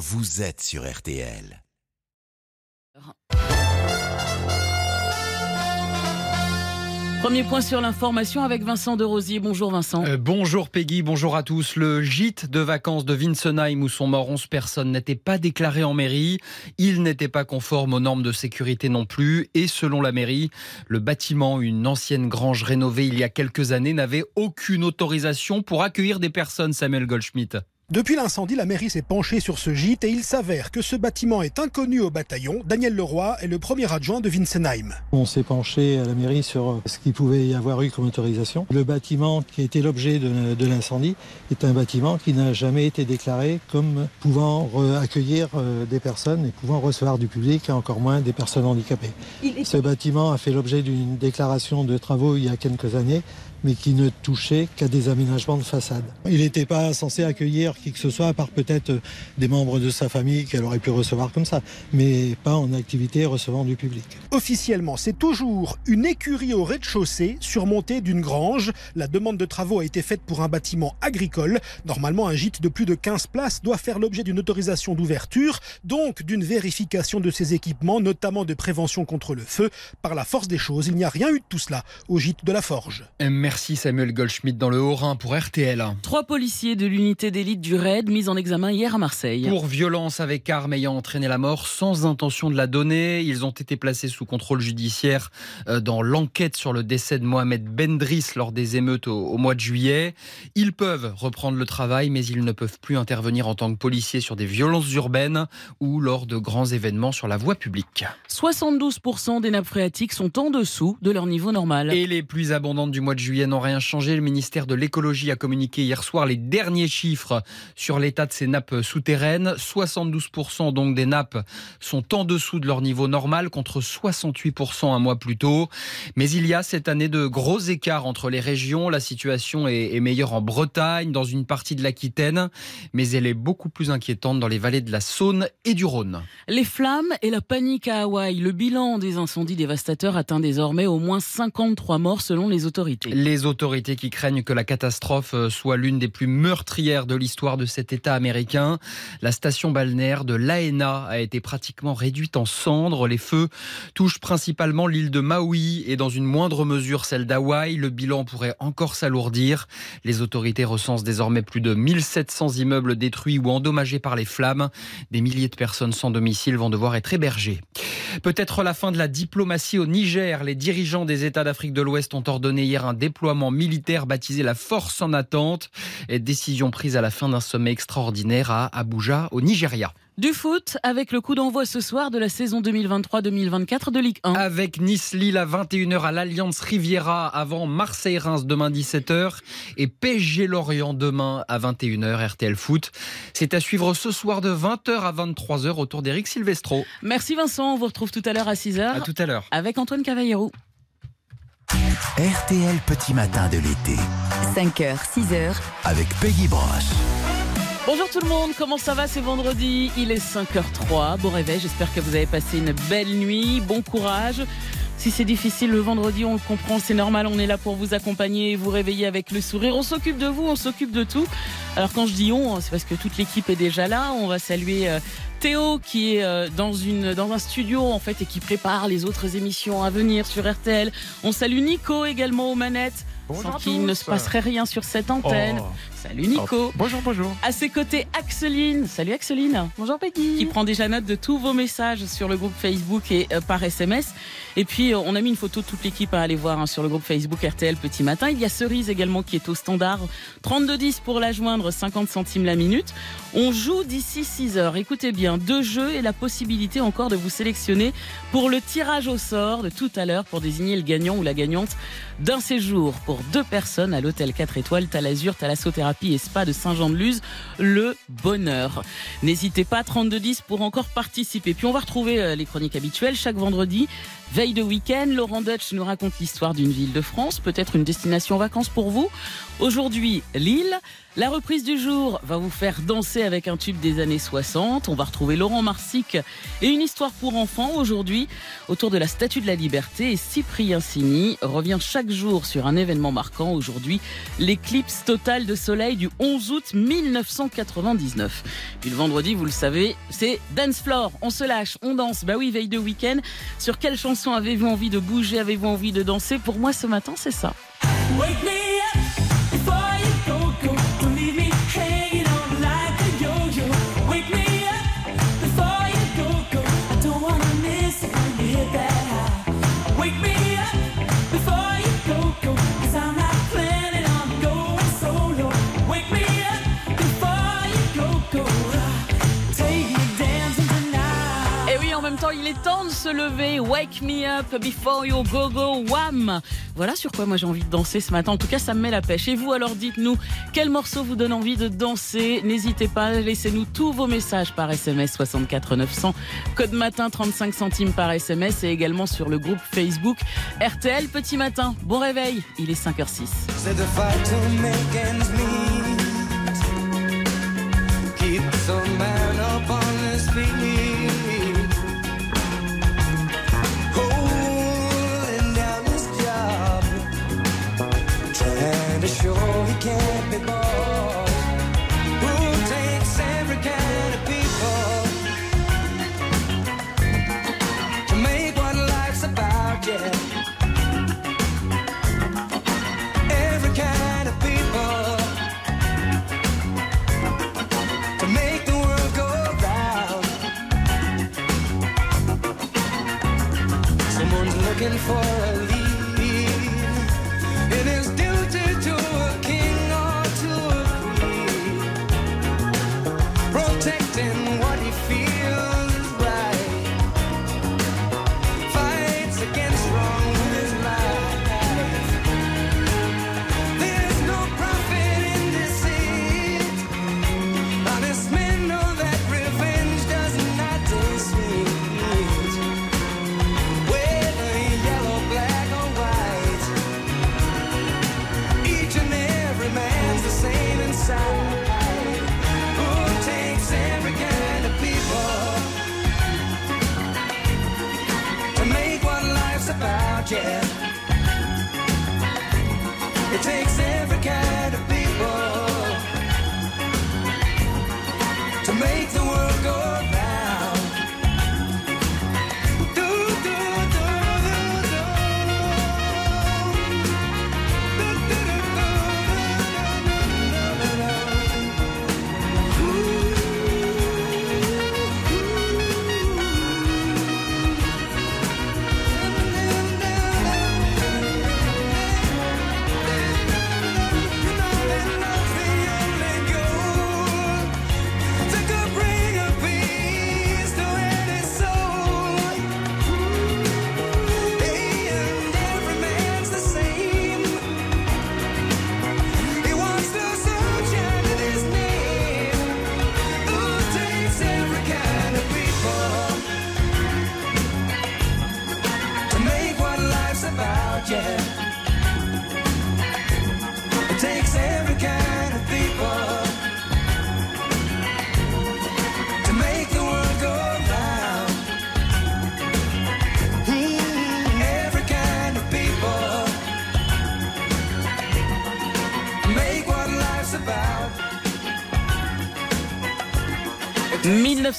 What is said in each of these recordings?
vous êtes sur RTL. Premier point sur l'information avec Vincent de Rosier. Bonjour Vincent. Euh, bonjour Peggy, bonjour à tous. Le gîte de vacances de Winsenheim où sont morts 11 personnes n'était pas déclaré en mairie. Il n'était pas conforme aux normes de sécurité non plus. Et selon la mairie, le bâtiment, une ancienne grange rénovée il y a quelques années, n'avait aucune autorisation pour accueillir des personnes, Samuel Goldschmidt. Depuis l'incendie, la mairie s'est penchée sur ce gîte et il s'avère que ce bâtiment est inconnu au bataillon. Daniel Leroy est le premier adjoint de Winsenheim. On s'est penché à la mairie sur ce qu'il pouvait y avoir eu comme autorisation. Le bâtiment qui était l'objet de, l'incendie est un bâtiment qui n'a jamais été déclaré comme pouvant accueillir euh, des personnes et pouvant recevoir du public et encore moins des personnes handicapées. Ce bâtiment a fait l'objet d'une déclaration de travaux il y a quelques années mais qui ne touchait qu'à des aménagements de façade. Il n'était pas censé accueillir qui que ce soit, à part peut-être des membres de sa famille qu'elle aurait pu recevoir comme ça, mais pas en activité recevant du public. Officiellement, c'est toujours une écurie au rez-de-chaussée surmontée d'une grange. La demande de travaux a été faite pour un bâtiment agricole. Normalement, un gîte de plus de 15 places doit faire l'objet d'une autorisation d'ouverture, donc d'une vérification de ses équipements, notamment de prévention contre le feu. Par la force des choses, il n'y a rien eu de tout cela au gîte de la Forge. Merci Samuel Goldschmidt dans le Haut-Rhin pour RTL. Trois policiers de l'unité d'élite du RAID mis en examen hier à Marseille. Pour violence avec arme ayant entraîné la mort sans intention de la donner, ils ont été placés sous contrôle judiciaire euh, dans l'enquête sur le décès de Mohamed Bendris lors des émeutes au, mois de juillet. Ils peuvent reprendre le travail, mais ils ne peuvent plus intervenir en tant que policiers sur des violences urbaines ou lors de grands événements sur la voie publique. 72% des nappes phréatiques sont en dessous de leur niveau normal. Et les plus abondantes du mois de juillet n'ont rien changé. Le ministère de l'écologie a communiqué hier soir les derniers chiffres sur l'état de ces nappes souterraines. 72% donc des nappes sont en dessous de leur niveau normal contre 68% un mois plus tôt. Mais il y a cette année de gros écarts entre les régions. La situation est, meilleure en Bretagne, dans une partie de l'Aquitaine, mais elle est beaucoup plus inquiétante dans les vallées de la Saône et du Rhône. Les flammes et la panique à Hawaï. Le bilan des incendies dévastateurs atteint désormais au moins 53 morts selon les autorités. Autorités qui craignent que la catastrophe euh, soit l'une des plus meurtrières de l'histoire de cet État américain. La station balnéaire de Laena a été pratiquement réduite en cendres. Les feux touchent principalement l'île de Maui et dans une moindre mesure celle d'Hawaï. Le bilan pourrait encore s'alourdir. Les autorités recensent désormais plus de 1700 immeubles détruits ou endommagés par les flammes. Des milliers de personnes sans domicile vont devoir être hébergées. Peut-être la fin de la diplomatie au Niger. Les dirigeants des États d'Afrique de l'Ouest ont ordonné hier un déploiement militaire baptisé la Force en attente. Décision prise à la fin d'un sommet extraordinaire à Abuja, au Nigeria. Du foot avec le coup d'envoi ce soir de la saison 2023-2024 de Ligue 1. Avec Nice-Lille à 21h à l'Alliance Riviera avant Marseille-Reims demain 17h et PSG Lorient demain à 21h RTL Foot. C'est à suivre ce soir de 20h à 23h autour d'Eric Silvestro. Merci Vincent, on vous retrouve tout à l'heure à 6h. À tout à l'heure. Avec Antoine Cavallero. RTL Petit Matin de l'été. 5h, 6h. Avec Peggy Broche. Bonjour tout le monde, comment ça va C'est vendredi, il est 5h03. Bon réveil, j'espère que vous avez passé une belle nuit. Bon courage. Si c'est difficile le vendredi, on le comprend, c'est normal, on est là pour vous accompagner et vous réveiller avec le sourire. On s'occupe de vous, on s'occupe de tout. Alors quand je dis on, c'est parce que toute l'équipe est déjà là. On va saluer euh, Théo qui est euh, dans, une, dans un studio en fait et qui prépare les autres émissions à venir sur RTL. On salue Nico également aux manettes. Sans qu'il ne se passerait rien sur cette antenne. Oh. Salut Nico. Bonjour, bonjour. À ses côtés, Axeline. Salut Axeline. Bonjour Peggy. Qui prend déjà note de tous vos messages sur le groupe Facebook et euh, par SMS. Et puis, euh, on a mis une photo de toute l'équipe à aller voir hein, sur le groupe Facebook RTL Petit Matin. Il y a Cerise également qui est au standard. 32,10 pour la joindre, 50 centimes la minute. On joue d'ici 6 heures. Écoutez bien, deux jeux et la possibilité encore de vous sélectionner pour le tirage au sort de tout à l'heure pour désigner le gagnant ou la gagnante d'un séjour pour deux personnes à l'hôtel 4 étoiles Talazur Thalassothérapie et Spa de Saint-Jean-de-Luz, le bonheur. N'hésitez pas, 3210 pour encore participer. Puis on va retrouver euh, les chroniques habituelles chaque vendredi. Veille de week-end, Laurent Dutch nous raconte l'histoire d'une ville de France, peut-être une destination vacances pour vous. Aujourd'hui, Lille. La reprise du jour va vous faire danser avec un tube des années 60. On va retrouver Laurent Marsic et une histoire pour enfants aujourd'hui autour de la Statue de la Liberté. Et Cyprien Sini revient chaque jour sur un événement marquant aujourd'hui l'éclipse totale de soleil du 11 août 1999. Puis le vendredi, vous le savez, c'est Dance Floor. On se lâche, on danse. Bah oui, veille de week-end. Sur quelle chanson avez-vous envie de bouger Avez-vous envie de danser? Pour moi, ce matin, c'est ça. Wake me up before you go go wham. Voilà sur quoi moi j'ai envie de danser ce matin. En tout cas, ça me met la pêche. Et vous, alors dites-nous quel morceau vous donne envie de danser? N'hésitez pas, laissez-nous tous vos messages par SMS 64 900, code matin 35 centimes par SMS et également sur le groupe Facebook RTL Petit Matin. Bon réveil, il est 5h06. Said to fight to make ends meet. Keeps a man up on. and is sure he can't be bought.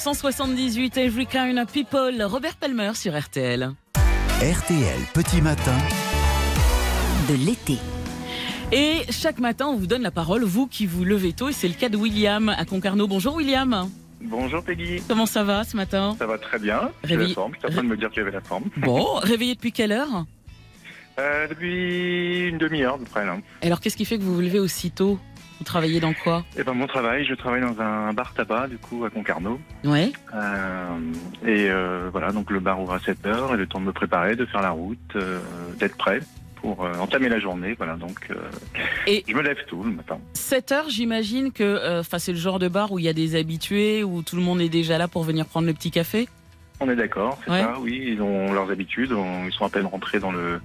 1978, Every Kind of People, Robert Palmer sur RTL. RTL Petit Matin. de l'été. Et chaque matin, on vous donne la parole, vous qui vous levez tôt, et c'est le cas de William à Concarneau. Bonjour William, Bonjour Peggy, comment ça va ce matin? Ça va très bien. J'ai Réveillé- la forme, j'étais en train de me dire que j'avais la forme. Bon, réveillé depuis quelle heure? Euh, depuis une demi-heure à peu près là. Alors qu'est-ce qui fait que vous vous levez aussitôt Vous travaillez dans quoi Et ben mon travail, je travaille dans un bar tabac du coup à Concarneau. Ouais. Euh, et euh, voilà, donc le bar ouvre à 7 heures et le temps de me préparer, de faire la route, euh, d'être prêt pour entamer la journée. Voilà, donc euh, Et- je me lève tôt le matin. 7 heures, j'imagine que euh, c'est le genre de bar où il y a des habitués, où tout le monde est déjà là pour venir prendre le petit café? On est d'accord, c'est Ouais. ça, oui, ils ont leurs habitudes, on- ils sont à peine rentrés dans le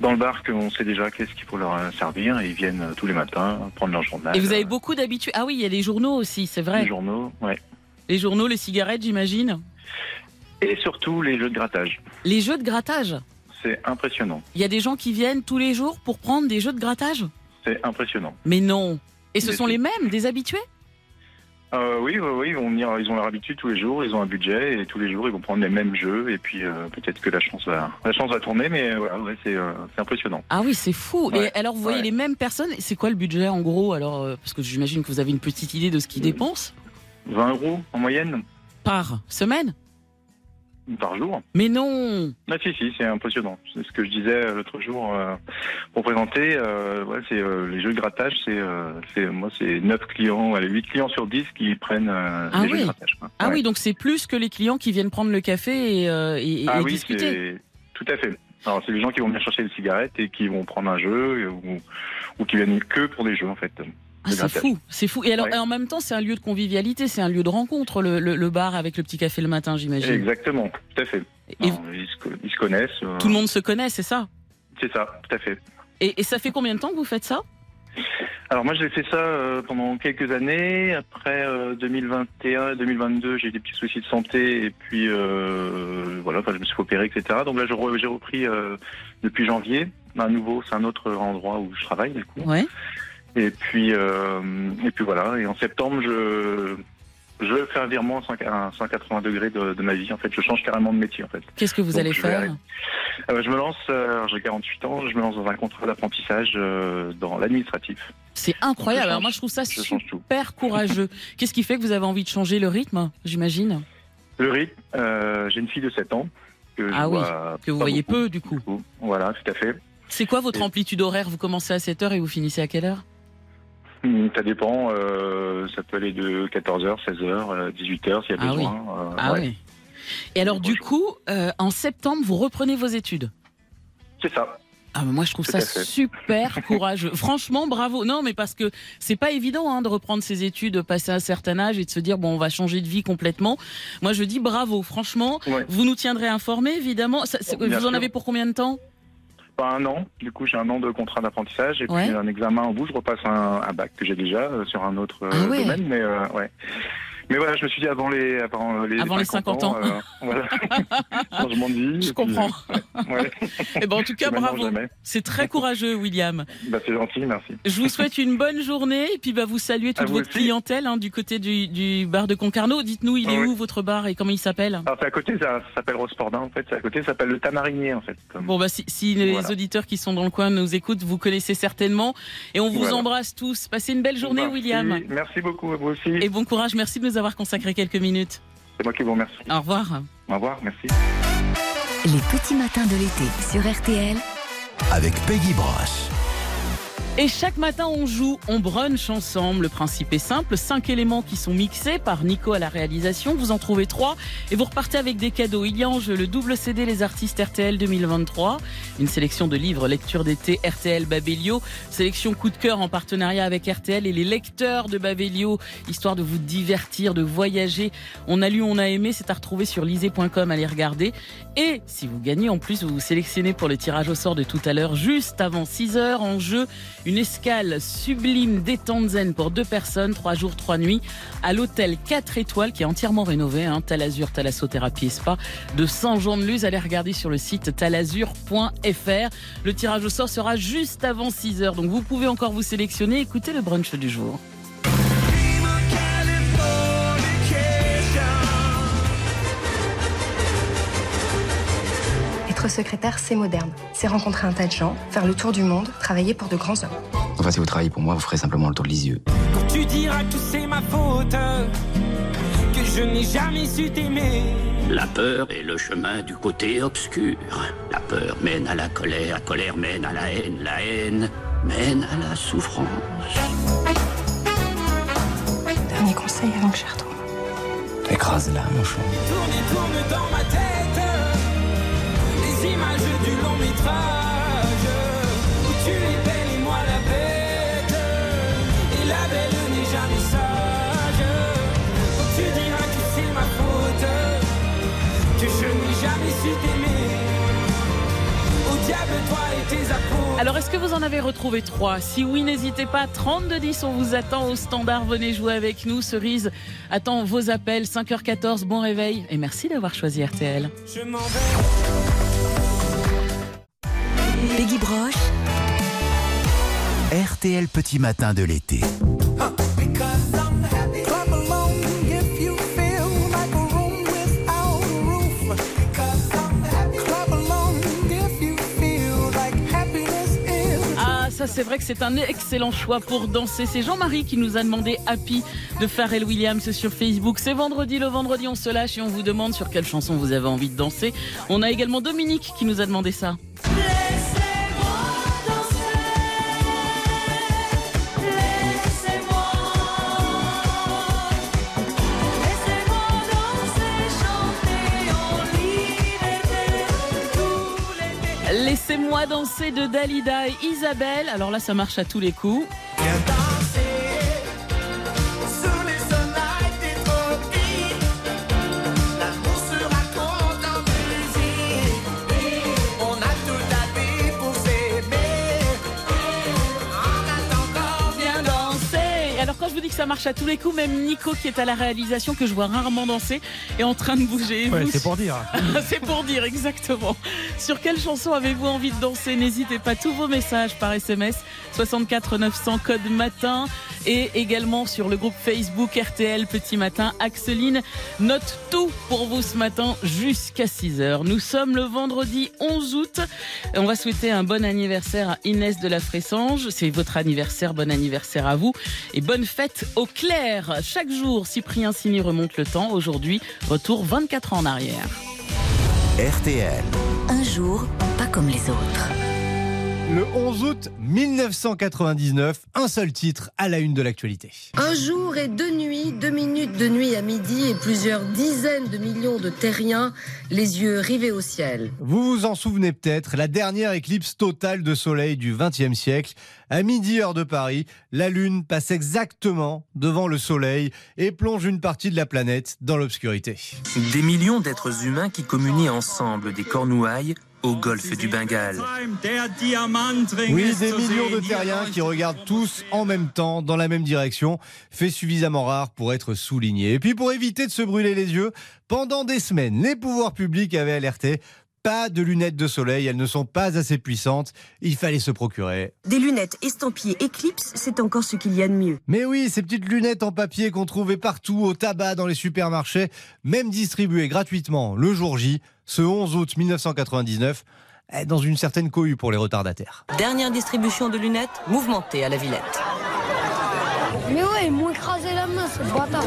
dans le bar qu'on sait déjà qu'est-ce qu'il faut leur euh, servir et ils viennent euh, tous les matins prendre leur journal. Et vous avez euh, beaucoup d'habitués. Ah oui, il y a les journaux aussi, c'est vrai. les journaux, ouais. Les journaux, les cigarettes, j'imagine. Et surtout les jeux de grattage. Les jeux de grattage. C'est impressionnant. Il y a des gens qui viennent tous les jours pour prendre des jeux de grattage? C'est impressionnant. Mais non. Et ce sont les mêmes, des habitués? Euh, oui, oui, oui, ils vont venir, ils ont leur habitude tous les jours, ils ont un budget et tous les jours ils vont prendre les mêmes jeux et puis euh, peut-être que la chance va, la chance va tourner, mais euh, voilà, ouais, c'est, euh, c'est impressionnant. Ah oui, c'est fou. Ouais, Et alors, vous voyez ouais. les mêmes personnes. C'est quoi le budget en gros Alors, euh, parce que j'imagine que vous avez une petite idée de ce qu'ils dépensent 20 euros en moyenne par semaine? Par jour. Mais non. Ah si, si, c'est impressionnant. C'est ce que je disais euh, l'autre jour euh, pour présenter. Euh, ouais, c'est euh, les jeux de grattage, c'est, c'est moi, c'est 9 clients, allez, 8 clients sur 10 qui prennent Ah les jeux de grattage. quoi. Ah Ouais. oui, donc c'est plus que les clients qui viennent prendre le café et, euh, et- et Ah oui, discuter. c'est tout à fait. Alors c'est les gens qui vont venir chercher des cigarettes et qui vont prendre un jeu ou, ou qui viennent que pour des jeux en fait. Ah, c'est fou, c'est fou. Et alors, Ouais. en même temps, c'est un lieu de convivialité, c'est un lieu de rencontre, le, le- le bar avec le petit café le matin, j'imagine. Exactement, tout à fait. Et Non, ils, se, co- ils se connaissent. euh, tout le monde se connaît, c'est ça C'est ça, tout à fait. et, et ça fait combien de temps que vous faites ça Alors moi j'ai fait ça euh, pendant quelques années. Après euh, 2021, 2022, j'ai eu des petits soucis de santé et puis euh, voilà, je me suis opérer, etc. Donc là j'ai repris euh, depuis janvier. Un nouveau, c'est un autre endroit où je travaille du coup. Ouais. Et puis euh, et puis voilà. Et en septembre je je vais faire un virement à 100 à 180 degrés de, de ma vie. En fait, je change carrément de métier en fait. Qu'est-ce que vous Donc, allez je faire. Euh, je me lance, euh, j'ai 48 ans, je me lance dans un contrat d'apprentissage euh, dans l'administratif. C'est incroyable. Alors moi, je trouve ça je super courageux. Qu'est-ce qui fait que vous avez envie de changer le rythme, j'imagine? Le rythme, j'ai une fille de 7 ans. Que je Ah oui, vois que vous voyez beaucoup, peu du coup. Voilà, tout à fait. C'est quoi votre Et- amplitude horaire? Vous commencez à 7h et vous finissez à quelle heure? Ça dépend, euh, ça peut aller de 14h, 16h, 18h s'il y a Ah oui. besoin. euh, Ah ouais. oui. Et alors du coup, euh, en septembre, vous reprenez vos études? C'est ça. Ah, mais moi, je trouve Tout ça super courageux. Franchement, bravo. Non, mais parce que c'est pas évident hein, de reprendre ses études, de passer un certain âge et de se dire bon, on va changer de vie complètement. Moi, je dis bravo. Franchement, Ouais. vous nous tiendrez informés, évidemment. Ça, vous en sûr. avez pour combien de temps? Pas un an, du coup j'ai un an de contrat d'apprentissage et Ouais. puis un examen en bout, je repasse un, un bac que j'ai déjà euh, sur un autre euh, Ah ouais. domaine, mais euh, ouais. Mais voilà, je me suis dit avant les avant les, Avant les 50 ans. euh, voilà. Changement de vie. Je et puis, comprends. ouais, ouais. Eh ben, en tout cas, bravo. C'est très courageux, William. Bah, c'est gentil, merci. Je vous souhaite une bonne journée et puis bah, vous saluez toute vous votre aussi. clientèle hein, du côté du, du bar de Concarneau. Dites-nous, il est Ah oui. où votre bar et comment il s'appelle? Alors c'est à côté, ça, ça s'appelle Rospordin en fait, c'est à côté, ça s'appelle le Tamarinier en fait. Bon bah si, si les auditeurs qui sont dans le coin nous écoutent, vous connaissez certainement. Et on vous Voilà. embrasse tous. Passez une belle journée, Merci. William. Merci beaucoup à vous aussi. Et bon courage. Merci de nous avoir consacré quelques minutes. C'est moi qui vous remercie. Au revoir. Au revoir, merci. Les petits matins de l'été sur RTL. Avec Peggy Broche. Et chaque matin, on joue, on brunch ensemble. Le principe est simple cinq éléments qui sont mixés par Nico à la réalisation. Vous en trouvez trois et vous repartez avec des cadeaux. Il y a en jeu le double CD Les Artistes RTL 2023, une sélection de livres lecture d'été RTL Babelio, sélection coup de cœur en partenariat avec RTL et les lecteurs de Babelio, histoire de vous divertir, de voyager. On a lu, on a aimé, c'est à retrouver sur lisez.com, allez regarder. Et si vous gagnez, en plus, vous vous sélectionnez pour le tirage au sort de tout à l'heure, juste avant 6 heures en jeu. Une escale sublime détente zen pour deux personnes, trois jours, trois nuits, à l'hôtel 4 étoiles qui est entièrement rénové, hein, Talazur, Thalassothérapie et Spa, de Saint-Jean-de-Luz. Allez regarder sur le site talazur.fr. Le tirage au sort sera juste avant 6 heures, donc vous pouvez encore vous sélectionner. Écoutez le brunch du jour. Être secrétaire, c'est moderne. C'est rencontrer un tas de gens, faire le tour du monde, travailler pour de grands hommes. Enfin, si vous travaillez pour moi, vous ferez simplement le tour de Lisieux. Quand tu diras que c'est ma faute, que je n'ai jamais su t'aimer. La peur est le chemin du côté obscur. La peur mène à la colère, la colère mène à la haine, la haine mène à la souffrance. Dernier conseil avant que je retourne. Écrase-la, mon chou. Tourne et tourne dans ma tête images du long métrage où tu es belle et moi la bête et la belle n'est jamais sage. Quand tu diras que c'est ma faute, que je n'ai jamais su t'aimer. Au diable toi et tes apôtres. Alors, est-ce que vous en avez retrouvé trois? Si oui, n'hésitez pas. 3210, on vous attend au standard. Venez jouer avec nous. Cerise attend vos appels. 5h14, bon réveil. Et merci d'avoir choisi RTL. Je m'en vais. Feel like happiness is. Ah, ça c'est vrai que c'est un excellent choix pour danser. C'est Jean-Marie qui nous a demandé Happy de Pharrell Williams sur Facebook. C'est vendredi, le vendredi on se lâche et on vous demande sur quelle chanson vous avez envie de danser. On a également Dominique qui nous a demandé ça. Laissez-moi danser de Dalida et Isabelle. Alors là, ça marche à tous les coups. Que ça marche à tous les coups, même Nico qui est à la réalisation, que je vois rarement danser, est en train de bouger. Ouais, c'est pour dire. C'est pour dire, exactement. Sur quelle chanson avez-vous envie de danser? N'hésitez pas, tous vos messages par SMS, 64 900 code matin, et également sur le groupe Facebook RTL Petit Matin. Axeline note tout pour vous ce matin jusqu'à 6h. Nous sommes le vendredi 11 août. On va souhaiter un bon anniversaire à Inès de la Fressange. C'est votre anniversaire, bon anniversaire à vous. Et bonne fête au clair. Chaque jour, Cyprien Signy remonte le temps. Aujourd'hui, retour 24 ans en arrière. RTL. un jour pas comme les autres. Le 11 août 1999, un seul titre à la une de l'actualité. Un jour et deux nuits, deux minutes de nuit à midi et plusieurs dizaines de millions de terriens, les yeux rivés au ciel. Vous vous en souvenez peut-être, la dernière éclipse totale de soleil du XXe siècle. À midi heure de Paris, la Lune passe exactement devant le soleil et plonge une partie de la planète dans l'obscurité. Des millions d'êtres humains qui communient ensemble des Cornouailles au golfe du Bengale. Oui, des millions de terriens qui regardent tous en même temps dans la même direction, fait suffisamment rare pour être souligné. Et puis pour éviter de se brûler les yeux, pendant des semaines, les pouvoirs publics avaient alerté pas de lunettes de soleil, elles ne sont pas assez puissantes, il fallait se procurer. Des lunettes estampillées Eclipse, c'est encore ce qu'il y a de mieux. Mais oui, ces petites lunettes en papier qu'on trouvait partout, au tabac, dans les supermarchés, même distribuées gratuitement le jour J, ce 11 août 1999, eh, dans une certaine cohue pour les retardataires. Dernière distribution de lunettes mouvementée à la Villette. Mais ouais, ils m'ont écrasé la main, ce bâtard.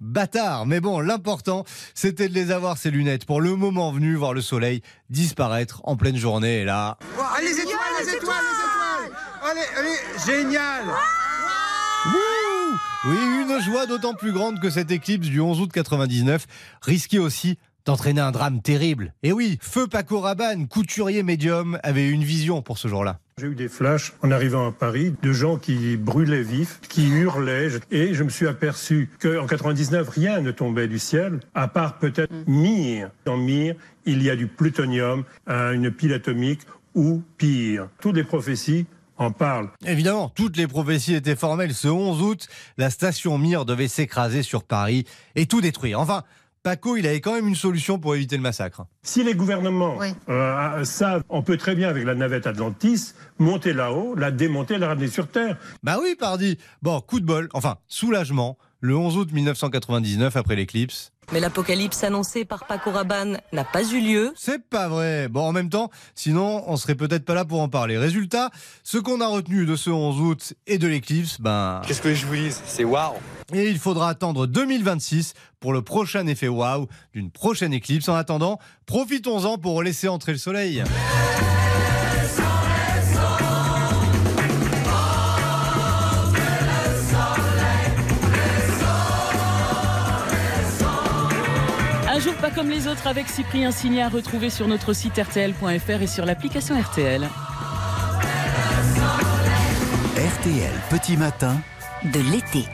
Bâtard, mais bon, l'important, c'était de les avoir, ces lunettes, pour le moment venu voir le soleil disparaître en pleine journée, et là... Allez, les étoiles, les étoiles, les étoiles Allez, allez, génial. Wouh. Oui, une joie d'autant plus grande que cette éclipse du 11 août 99 risquait aussi d'entraîner un drame terrible. Et oui, Feu Paco Rabanne, couturier médium, avait une vision pour ce jour-là. J'ai eu des flashs en arrivant à Paris de gens qui brûlaient vifs, qui hurlaient, et je me suis aperçu qu'en 99, rien ne tombait du ciel, à part peut-être Mir. Dans Mir, il y a du plutonium, euh, une pile atomique, ou pire. Toutes les prophéties en parlent. Évidemment, toutes les prophéties étaient formelles. Ce 11 août, la station Mir devait s'écraser sur Paris et tout détruire. Enfin, Paco, il avait quand même une solution pour éviter le massacre. Si les gouvernements euh, savent, on peut très bien, avec la navette Atlantis, monter là-haut, la démonter, la ramener sur Terre. Bah oui, pardi. Bon, coup de bol, enfin, soulagement. Le 11 août 1999, après l'éclipse, Mais l'apocalypse annoncé par Paco Rabanne n'a pas eu lieu. C'est pas vrai. Bon, en même temps, sinon, on serait peut-être pas là pour en parler. Résultat, ce qu'on a retenu de ce 11 août et de l'éclipse, ben. Qu'est-ce que je vous dis? C'est waouh Et il faudra attendre 2026 pour le prochain effet waouh d'une prochaine éclipse. En attendant, profitons-en pour laisser entrer le soleil. Pas comme les autres avec Cyprien Signé à retrouver sur notre site rtl.fr et sur l'application RTL. RTL Petit Matin de l'été.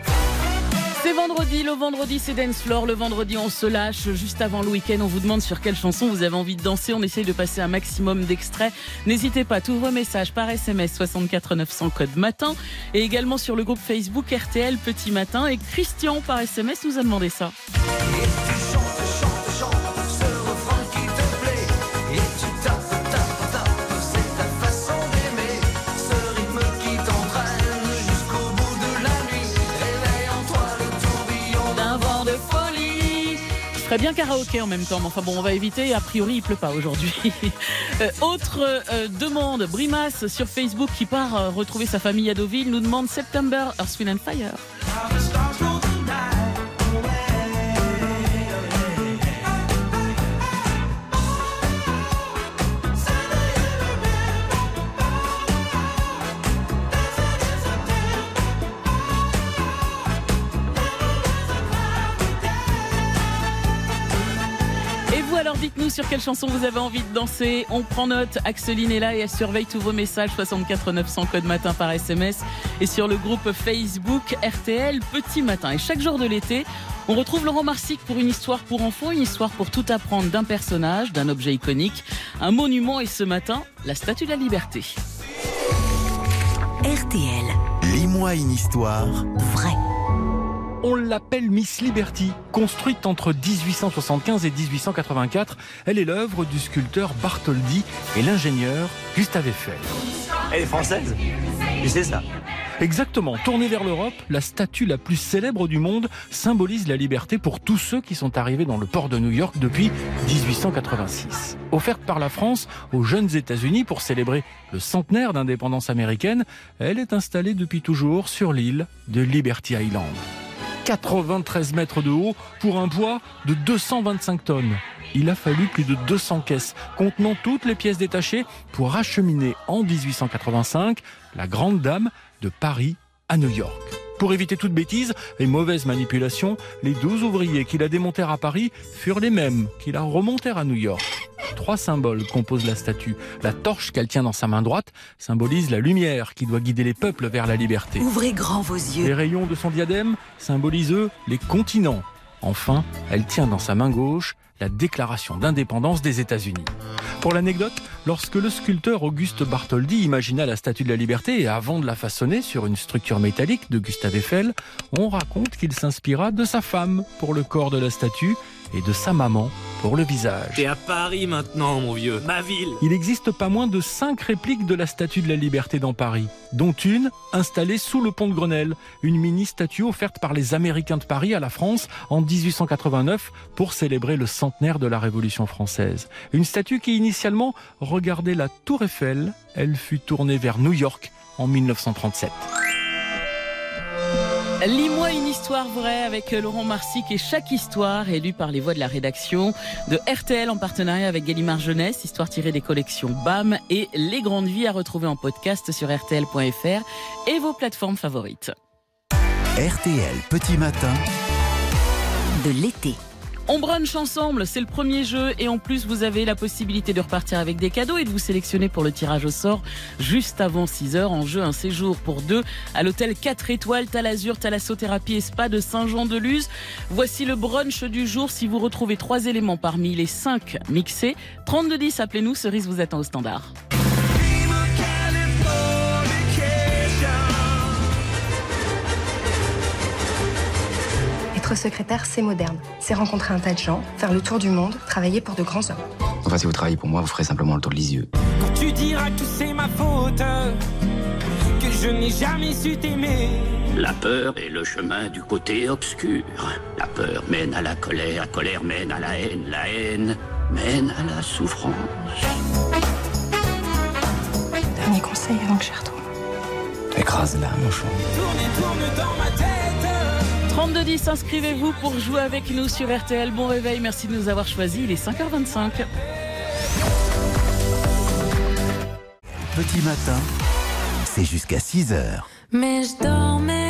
C'est vendredi, le vendredi c'est Dance Floor, le vendredi on se lâche, juste avant le week-end on vous demande sur quelle chanson vous avez envie de danser, on essaye de passer un maximum d'extraits. N'hésitez pas, tous vos messages par SMS 64 900 code matin et également sur le groupe Facebook RTL Petit Matin et Christian par SMS nous a demandé ça. Bien karaoké en même temps, mais enfin bon, on va éviter. A priori, il pleut pas aujourd'hui. Euh, autre euh, demande, Brimas sur Facebook qui part euh, retrouver sa famille à Deauville nous demande September, Earth, Wind and Fire. Dites-nous sur quelle chanson vous avez envie de danser. On prend note, Axeline est là et elle surveille tous vos messages 64 900 code matin par SMS et sur le groupe Facebook RTL Petit Matin. Et chaque jour de l'été, on retrouve Laurent Marsic pour une histoire pour enfants, une histoire pour tout apprendre d'un personnage, d'un objet iconique, un monument et ce matin, la Statue de la Liberté. RTL. Lis-moi une histoire. Vrai. On l'appelle Miss Liberty. Construite entre 1875 et 1884, elle est l'œuvre du sculpteur Bartholdi et l'ingénieur Gustave Eiffel. Elle est française? Tu sais ça? Exactement. Tournée vers l'Europe, la statue la plus célèbre du monde symbolise la liberté pour tous ceux qui sont arrivés dans le port de New York depuis 1886. Offerte par la France aux jeunes États-Unis pour célébrer le centenaire d'indépendance américaine, elle est installée depuis toujours sur l'île de Liberty Island. 93 mètres de haut pour un poids de 225 tonnes. Il a fallu plus de 200 caisses contenant toutes les pièces détachées pour acheminer en 1885 la grande dame de Paris à New York. Pour éviter toute bêtise et mauvaise manipulation, les 12 ouvriers qui la démontèrent à Paris furent les mêmes qui la remontèrent à New York. Trois symboles composent la statue. La torche qu'elle tient dans sa main droite symbolise la lumière qui doit guider les peuples vers la liberté. Ouvrez grand vos yeux. Les rayons de son diadème symbolisent eux les continents. Enfin, elle tient dans sa main gauche la déclaration d'indépendance des États-Unis. Pour l'anecdote, lorsque le sculpteur Auguste Bartholdi imagina la Statue de la Liberté et avant de la façonner sur une structure métallique de Gustave Eiffel, on raconte qu'il s'inspira de sa femme pour le corps de la statue et de sa maman pour le visage. T'es à Paris maintenant, mon vieux. Ma ville. Il existe pas moins de cinq répliques de la Statue de la Liberté dans Paris, dont une installée sous le pont de Grenelle, une mini-statue offerte par les Américains de Paris à la France en 1889 pour célébrer le centenaire de la Révolution française. Une statue qui initialement regardait la Tour Eiffel, elle fut tournée vers New York en 1937. Lis-moi une histoire vraie avec Laurent Marsic et chaque histoire est lue par les voix de la rédaction de RTL en partenariat avec Gallimard Jeunesse, histoire tirée des collections BAM et Les Grandes Vies à retrouver en podcast sur RTL.fr et vos plateformes favorites. RTL Petit Matin. De l'été. On brunch ensemble, c'est le premier jeu et en plus vous avez la possibilité de repartir avec des cadeaux et de vous sélectionner pour le tirage au sort juste avant 6 heures en jeu un séjour pour deux à l'hôtel 4 étoiles Talazur Thalassothérapie et Spa de Saint-Jean-de-Luz. Voici le brunch du jour si vous retrouvez trois éléments parmi les cinq mixés. 3210, appelez-nous, Cerise vous attend au standard. Être secrétaire, c'est moderne. C'est rencontrer un tas de gens, faire le tour du monde, travailler pour de grands hommes. Enfin, si vous travaillez pour moi, vous ferez simplement le tour de Lisieux. Quand tu diras que c'est ma faute, que je n'ai jamais su t'aimer. La peur est le chemin du côté obscur. La peur mène à la colère, la colère mène à la haine, la haine mène à la souffrance. Dernier conseil avant que je retourne. Écrase-la, mon chou. Tourne et tourne dans ma tête. 3210, inscrivez-vous pour jouer avec nous sur RTL. Bon réveil, merci de nous avoir choisis. Il est 5h25. Petit Matin, c'est jusqu'à 6 heures. Mais je dormais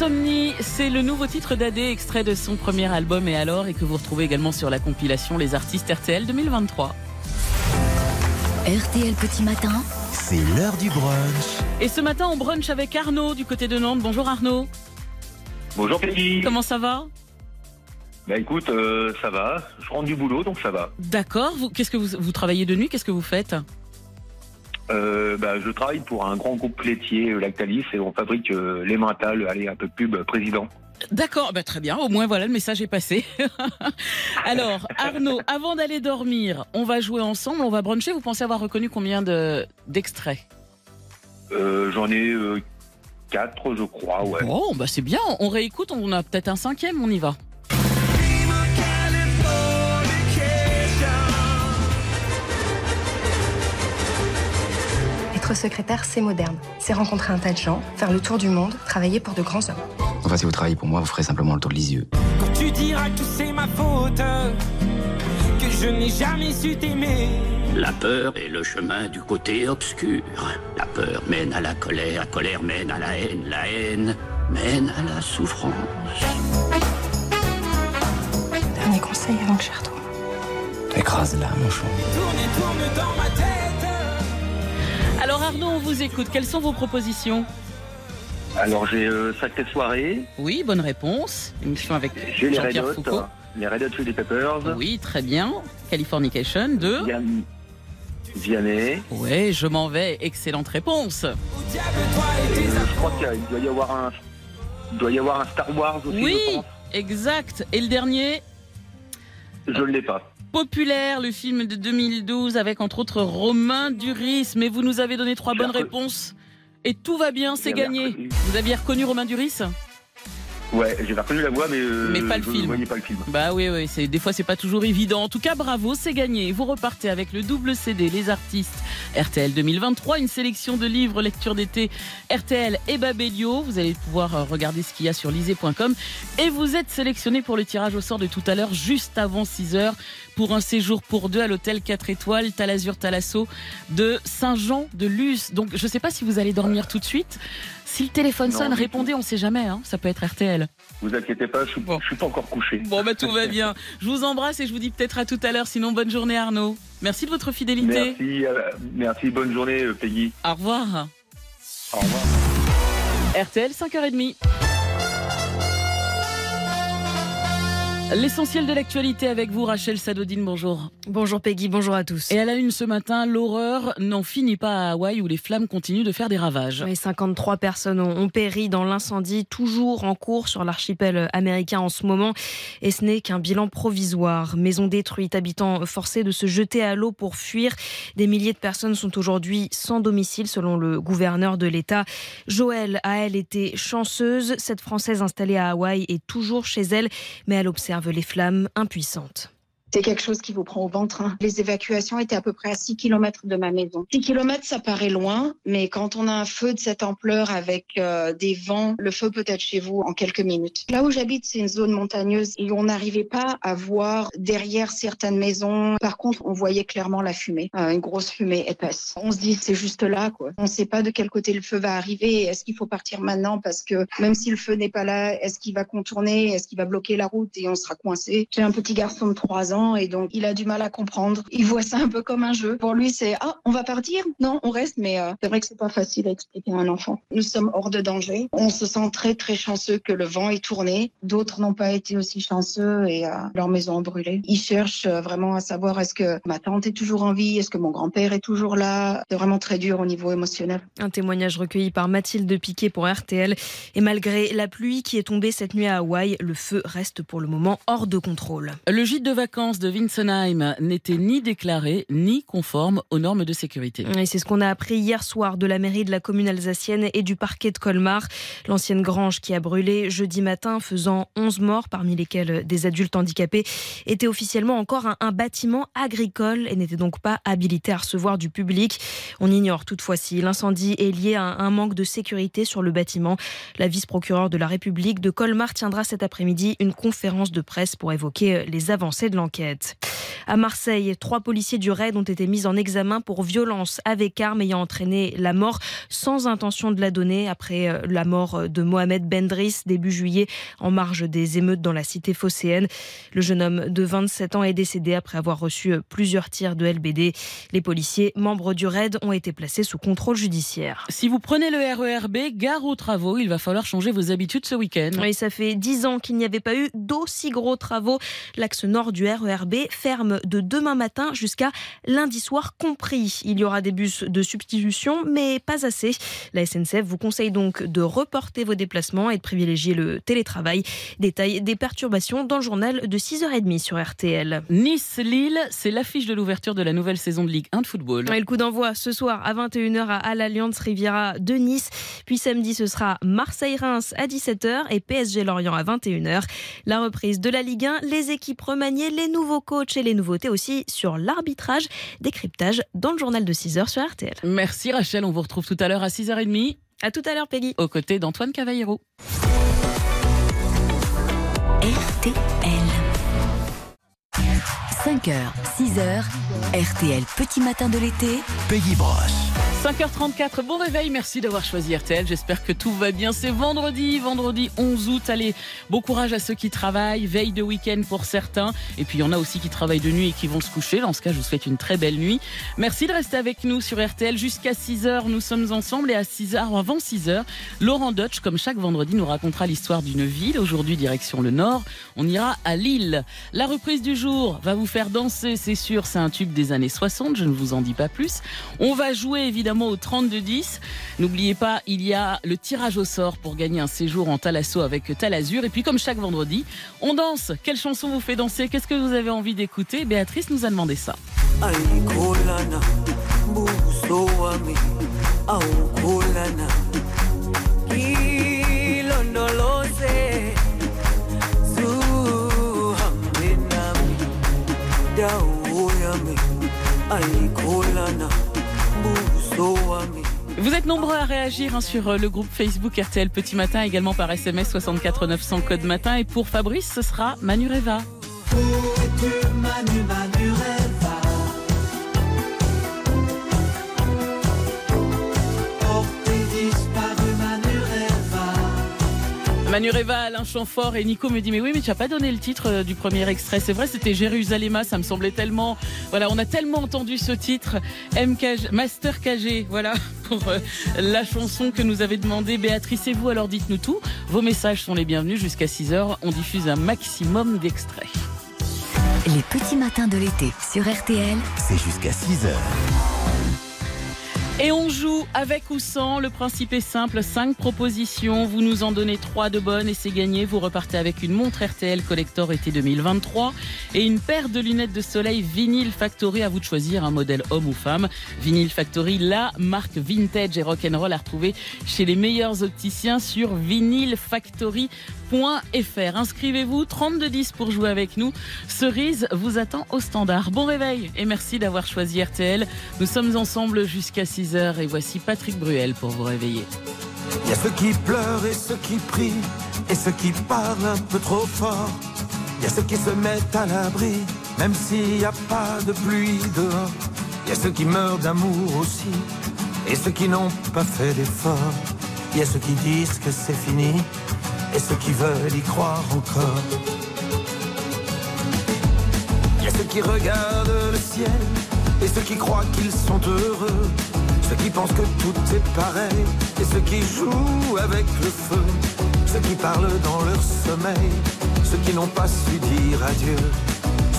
Insomnie, c'est le nouveau titre d'Adé, extrait de son premier album Et alors, et que vous retrouvez également sur la compilation Les Artistes RTL 2023. RTL Petit Matin. C'est l'heure du brunch. Et ce matin, on brunch avec Arnaud du côté de Nantes. Bonjour Arnaud. Bonjour Peggy. Comment ça va? Bah écoute, euh, ça va. Je rentre du boulot, donc ça va. D'accord. Vous, qu'est-ce que vous, vous travaillez de nuit? Qu'est-ce que vous faites? Euh, bah, je travaille pour un grand groupe laitier, euh, Lactalis, et on fabrique euh, les mentales. Allez, un peu de pub, euh, président. D'accord, bah très bien. Au moins voilà, le message est passé. Alors Arnaud, avant d'aller dormir, on va jouer ensemble, on va bruncher. Vous pensez avoir reconnu combien de d'extraits? Euh, J'en ai euh, quatre, je crois, ouais. Bon, bah c'est bien. On réécoute. On a peut-être un cinquième. On y va. Être secrétaire, c'est moderne. C'est rencontrer un tas de gens, faire le tour du monde, travailler pour de grands hommes. Enfin, si vous travaillez pour moi, vous ferez simplement le tour de Lisieux. Quand tu diras que c'est ma faute, que je n'ai jamais su t'aimer. La peur est le chemin du côté obscur. La peur mène à la colère, la colère mène à la haine, la haine mène à la souffrance. Dernier conseil avant que je retourne. Écrase-la, mon chou. Tourne et tourne dans ma tête. Alors Arnaud, on vous écoute. Quelles sont vos propositions Alors j'ai euh, Sacrée Soirée, Oui, bonne réponse. Émission avec j'ai les Red Jean-Pierre Hot, Foucault. les Red Hot Chili Peppers, Oui, très bien. Californication 2. Vian- Vianney. Ouais, je m'en vais. Excellente réponse. Euh, je crois qu'il doit y avoir un, il doit y avoir un Star Wars aussi. Oui, je pense. exact. Et le dernier, Je ne l'ai pas. Populaire, le film de 2012 avec entre autres Romain Duris. Mais vous nous avez donné trois bonnes réponses. Et tout va bien, c'est gagné. Vous aviez reconnu Romain Duris? Ouais, j'ai reconnu la voix, mais, euh, Mais pas le je film. voyais pas le film. Bah oui, oui, c'est des fois c'est pas toujours évident. En tout cas, bravo, c'est gagné. Vous repartez avec le double CD Les Artistes RTL 2023, une sélection de livres lecture d'été RTL et Babelio. Vous allez pouvoir euh, regarder ce qu'il y a sur lisez.com et vous êtes sélectionné pour le tirage au sort de tout à l'heure, juste avant 6 heures, pour un séjour pour deux à l'hôtel 4 étoiles Talazur Talasso de Saint-Jean-de-Luz. Donc je sais pas si vous allez dormir tout de suite. Si le téléphone Non, sonne, répondez, on sait jamais. Hein. Ça peut être RTL. Vous inquiétez pas, je suis, je suis pas encore couché. Bon, bah tout va bien. Je vous embrasse et je vous dis peut-être à tout à l'heure. Sinon, bonne journée Arnaud. Merci de votre fidélité. Merci, euh, merci, bonne journée euh, Peggy. Au revoir. Au revoir. RTL 5h30. L'essentiel de l'actualité avec vous, Rachel Sadodine, bonjour. Bonjour Peggy, bonjour à tous. Et à la une ce matin, l'horreur n'en finit pas à Hawaï où les flammes continuent de faire des ravages. Oui, 53 personnes ont, péri dans l'incendie, toujours en cours sur l'archipel américain en ce moment. Et ce n'est qu'un bilan provisoire. Maisons détruites, habitants forcés de se jeter à l'eau pour fuir. Des milliers de personnes sont aujourd'hui sans domicile, selon le gouverneur de l'État. Joël a, elle, été chanceuse. Cette Française installée à Hawaï est toujours chez elle, mais elle observe les flammes impuissantes. C'est quelque chose qui vous prend au ventre. hein. Les évacuations étaient à peu près à 6 km de ma maison. 6 km, ça paraît loin, mais quand on a un feu de cette ampleur avec euh, des vents, le feu peut être chez vous en quelques minutes. Là où j'habite, c'est une zone montagneuse et on n'arrivait pas à voir derrière certaines maisons. Par contre, on voyait clairement la fumée, euh, une grosse fumée épaisse. On se dit, c'est juste là, quoi. On ne sait pas de quel côté le feu va arriver. Est-ce qu'il faut partir maintenant parce que même si le feu n'est pas là, est-ce qu'il va contourner? Est-ce qu'il va bloquer la route et on sera coincé? J'ai un petit garçon de 3 ans et donc il a du mal à comprendre. Il voit ça un peu comme un jeu. Pour lui, c'est ah, on va partir Non, on reste. Mais euh, c'est vrai que c'est pas facile à expliquer à un enfant. Nous sommes hors de danger. On se sent très très chanceux que le vent ait tourné. D'autres n'ont pas été aussi chanceux et euh, leur maison a brûlé. Ils cherchent euh, vraiment à savoir est-ce que ma tante est toujours en vie, est-ce que mon grand-père est toujours là? C'est vraiment très dur au niveau émotionnel. Un témoignage recueilli par Mathilde Piquet pour RTL. Et malgré la pluie qui est tombée cette nuit à Hawaï, le feu reste pour le moment hors de contrôle. Le gîte de vacances de Winsenheim n'était ni déclaré ni conforme aux normes de sécurité. Et c'est ce qu'on a appris hier soir de la mairie de la commune alsacienne et du parquet de Colmar. L'ancienne grange qui a brûlé jeudi matin, faisant 11 morts, parmi lesquels des adultes handicapés, était officiellement encore un bâtiment agricole et n'était donc pas habilité à recevoir du public. On ignore toutefois si l'incendie est lié à un manque de sécurité sur le bâtiment. La vice-procureure de la République de Colmar tiendra cet après-midi une conférence de presse pour évoquer les avancées de l'enquête. À Marseille, trois policiers du raid ont été mis en examen pour violence avec arme ayant entraîné la mort sans intention de la donner après euh, la mort de Mohamed Bendris début juillet en marge des émeutes dans la cité phocéenne. Le jeune homme de 27 ans est décédé après avoir reçu plusieurs tirs de LBD. Les policiers, membres du raid, ont été placés sous contrôle judiciaire. Si vous prenez le RERB, gare aux travaux, il va falloir changer vos habitudes ce week-end. Oui, ça fait dix ans qu'il n'y avait pas eu d'aussi gros travaux. L'axe nord du RERB ferme de demain matin jusqu'à lundi soir compris. Il y aura des bus de substitution, mais pas assez. La SNCF vous conseille donc de reporter vos déplacements et de privilégier le télétravail. Détail des perturbations dans le journal de 6h30 sur RTL. Nice-Lille, c'est l'affiche de l'ouverture de la nouvelle saison de Ligue 1 de football. Et le coup d'envoi ce soir à 21h à, à l'Alliance Riviera de Nice. Puis samedi, ce sera Marseille-Reims à 17h et PSG-Lorient à 21h. La reprise de la Ligue 1, les équipes remaniées, les nouveaux coachs et les nouveautés aussi sur l'arbitrage. Décryptage dans le journal de 6h sur RTL. Merci Rachel, on vous retrouve tout à l'heure à 6h30. À tout à l'heure, Peggy. Aux côtés d'Antoine Cavallero. RTL. 5h, 6h, RTL Petit Matin de l'été. Peggy Broche. 5h34, bon réveil, merci d'avoir choisi RTL. J'espère que tout va bien. C'est vendredi, vendredi 11 août. Allez, bon courage à ceux qui travaillent, veille de week-end pour certains. Et puis il y en a aussi qui travaillent de nuit et qui vont se coucher. Dans ce cas, je vous souhaite une très belle nuit. Merci de rester avec nous sur RTL jusqu'à 6h. Nous sommes ensemble et à 6h, avant 6h, Laurent Dutch, comme chaque vendredi, nous racontera l'histoire d'une ville. Aujourd'hui, direction le nord. On ira à Lille. La reprise du jour va vous faire danser, c'est sûr. C'est un tube des années 60. Je ne vous en dis pas plus. On va jouer évidemment au 32-10. N'oubliez pas, il y a le tirage au sort pour gagner un séjour en Talasso avec Talazur. Et puis, comme chaque vendredi, on danse. Quelle chanson vous fait danser? Qu'est-ce que vous avez envie d'écouter? Béatrice nous a demandé ça. Vous êtes nombreux à réagir hein, sur euh, le groupe Facebook RTL Petit Matin, également par SMS 64 900 code matin. Et pour Fabrice, ce sera Manureva. Reva Manureva, Alain Chamfort et Nico me dit mais oui mais tu as pas donné le titre euh, du premier extrait. C'est vrai c'était Jérusalem, ça me semblait tellement voilà on a tellement entendu ce titre MK Master KG voilà pour euh, la chanson que nous avait demandé Béatrice et vous alors dites-nous tout. Vos messages sont les bienvenus jusqu'à 6h. On diffuse un maximum d'extraits. Les petits matins de l'été sur RTL. C'est jusqu'à 6 heures. Et on joue avec ou sans. Le principe est simple. Cinq propositions. Vous nous en donnez trois de bonnes et c'est gagné. Vous repartez avec une montre RTL Collector été 2023 et une paire de lunettes de soleil Vinyl Factory. À vous de choisir un modèle homme ou femme. Vinyl Factory, la marque vintage et rock'n'roll à retrouver chez les meilleurs opticiens sur vinylfactory.fr. rtl.fr. Inscrivez-vous 3210 pour jouer avec nous. Cerise vous attend au standard. Bon réveil et merci d'avoir choisi RTL. Nous sommes ensemble jusqu'à 6h et voici Patrick Bruel pour vous réveiller. Il y a ceux qui pleurent et ceux qui prient, et ceux qui parlent un peu trop fort. Il y a ceux qui se mettent à l'abri, même s'il n'y a pas de pluie dehors. Il y a ceux qui meurent d'amour aussi, et ceux qui n'ont pas fait d'effort. Il y a ceux qui disent que c'est fini, et ceux qui veulent y croire encore. Il y a ceux qui regardent le ciel, et ceux qui croient qu'ils sont heureux. Ceux qui pensent que tout est pareil, et ceux qui jouent avec le feu. Ceux qui parlent dans leur sommeil, ceux qui n'ont pas su dire adieu.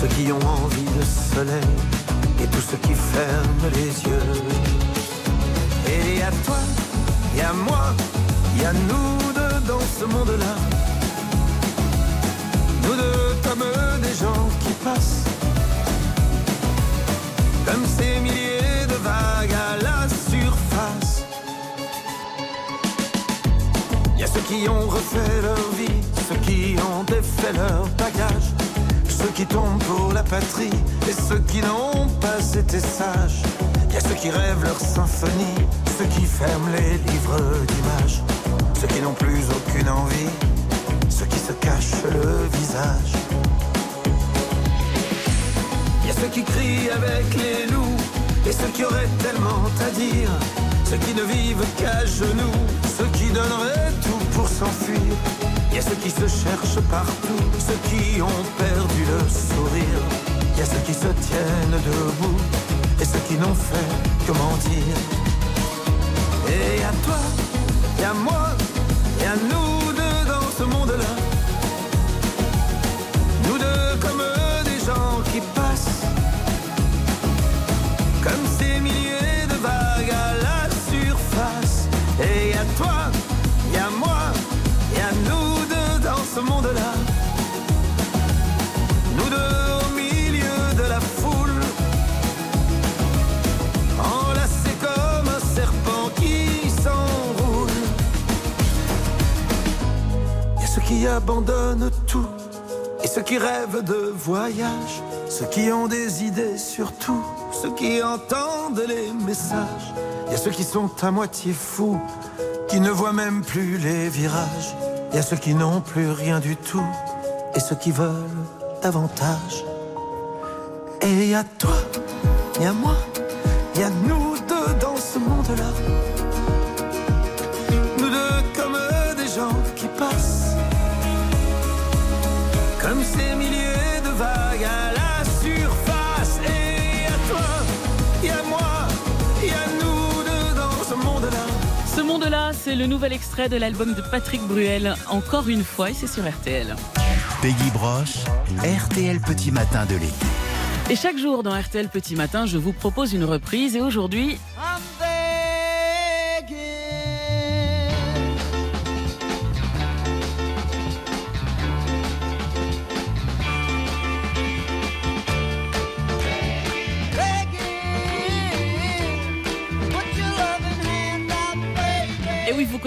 Ceux qui ont envie de soleil, et tous ceux qui ferment les yeux. Et a toi, y a moi, y a nous monde-là. Nous deux comme des gens qui passent comme ces milliers de vagues à la surface. Y a ceux qui ont refait leur vie, ceux qui ont défait leur bagage, ceux qui tombent pour la patrie et ceux qui n'ont pas été sages. Y a ceux qui rêvent leur symphonie, ceux qui ferment les livres d'images, ceux qui n'ont plus aucune envie, ceux qui se cachent le visage. Y a ceux qui crient avec les loups et ceux qui auraient tellement à dire. Ceux qui ne vivent qu'à genoux, ceux qui donneraient tout pour s'enfuir. Y a ceux qui se cherchent partout, ceux qui ont perdu le sourire. Y a ceux qui se tiennent debout et ceux qui n'ont fait que mentir. Et à toi, et à moi, et à abandonnent tout et ceux qui rêvent de voyage, ceux qui ont des idées sur tout, ceux qui entendent les messages. Il y a ceux qui sont à moitié fous, qui ne voient même plus les virages. Il y a ceux qui n'ont plus rien du tout, et ceux qui veulent davantage. Et il toi, il y moi, il y nous deux dans ce monde-là. Comme ces milliers de vagues à la surface. Et à toi, et à moi, et à nous deux dans ce monde-là. Ce monde-là, c'est le nouvel extrait de l'album de Patrick Bruel, encore une fois, et c'est sur RTL. Peggy Broche, RTL Petit Matin de l'été. Et chaque jour dans RTL Petit Matin, je vous propose une reprise, et aujourd'hui,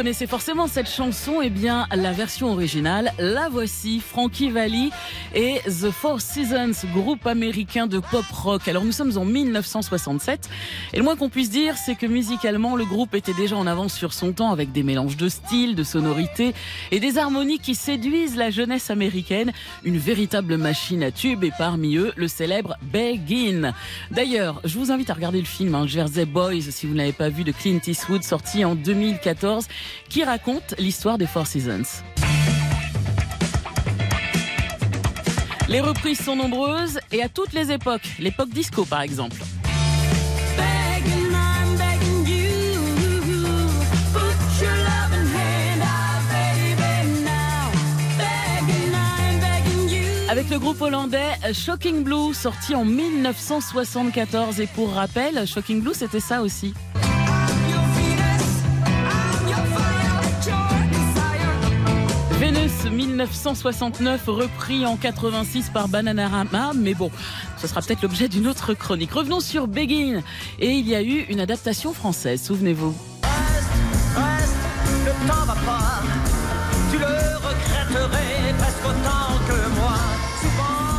connaissez forcément cette chanson. Eh bien, la version originale, la voici, Frankie Valli et The Four Seasons, groupe américain de pop rock. Alors, nous sommes en 1967. Et le moins qu'on puisse dire, c'est que musicalement, le groupe était déjà en avance sur son temps avec des mélanges de styles, de sonorités et des harmonies qui séduisent la jeunesse américaine. Une véritable machine à tubes et parmi eux, le célèbre Begin. D'ailleurs, je vous invite à regarder le film hein, Jersey Boys, si vous ne l'avez pas vu, de Clint Eastwood, sorti en 2014, qui raconte l'histoire des Four Seasons. Les reprises sont nombreuses et à toutes les époques. L'époque disco, par exemple. Avec le groupe hollandais Shocking Blue, sorti en 1974. Et pour rappel, Shocking Blue, c'était ça aussi. Vénus 1969, repris en 86 par Banana Bananarama, mais bon, ce sera peut-être l'objet d'une autre chronique. Revenons sur Begin, et il y a eu une adaptation française, souvenez-vous. Reste, reste, le temps va pas, tu le regretterais presque autant.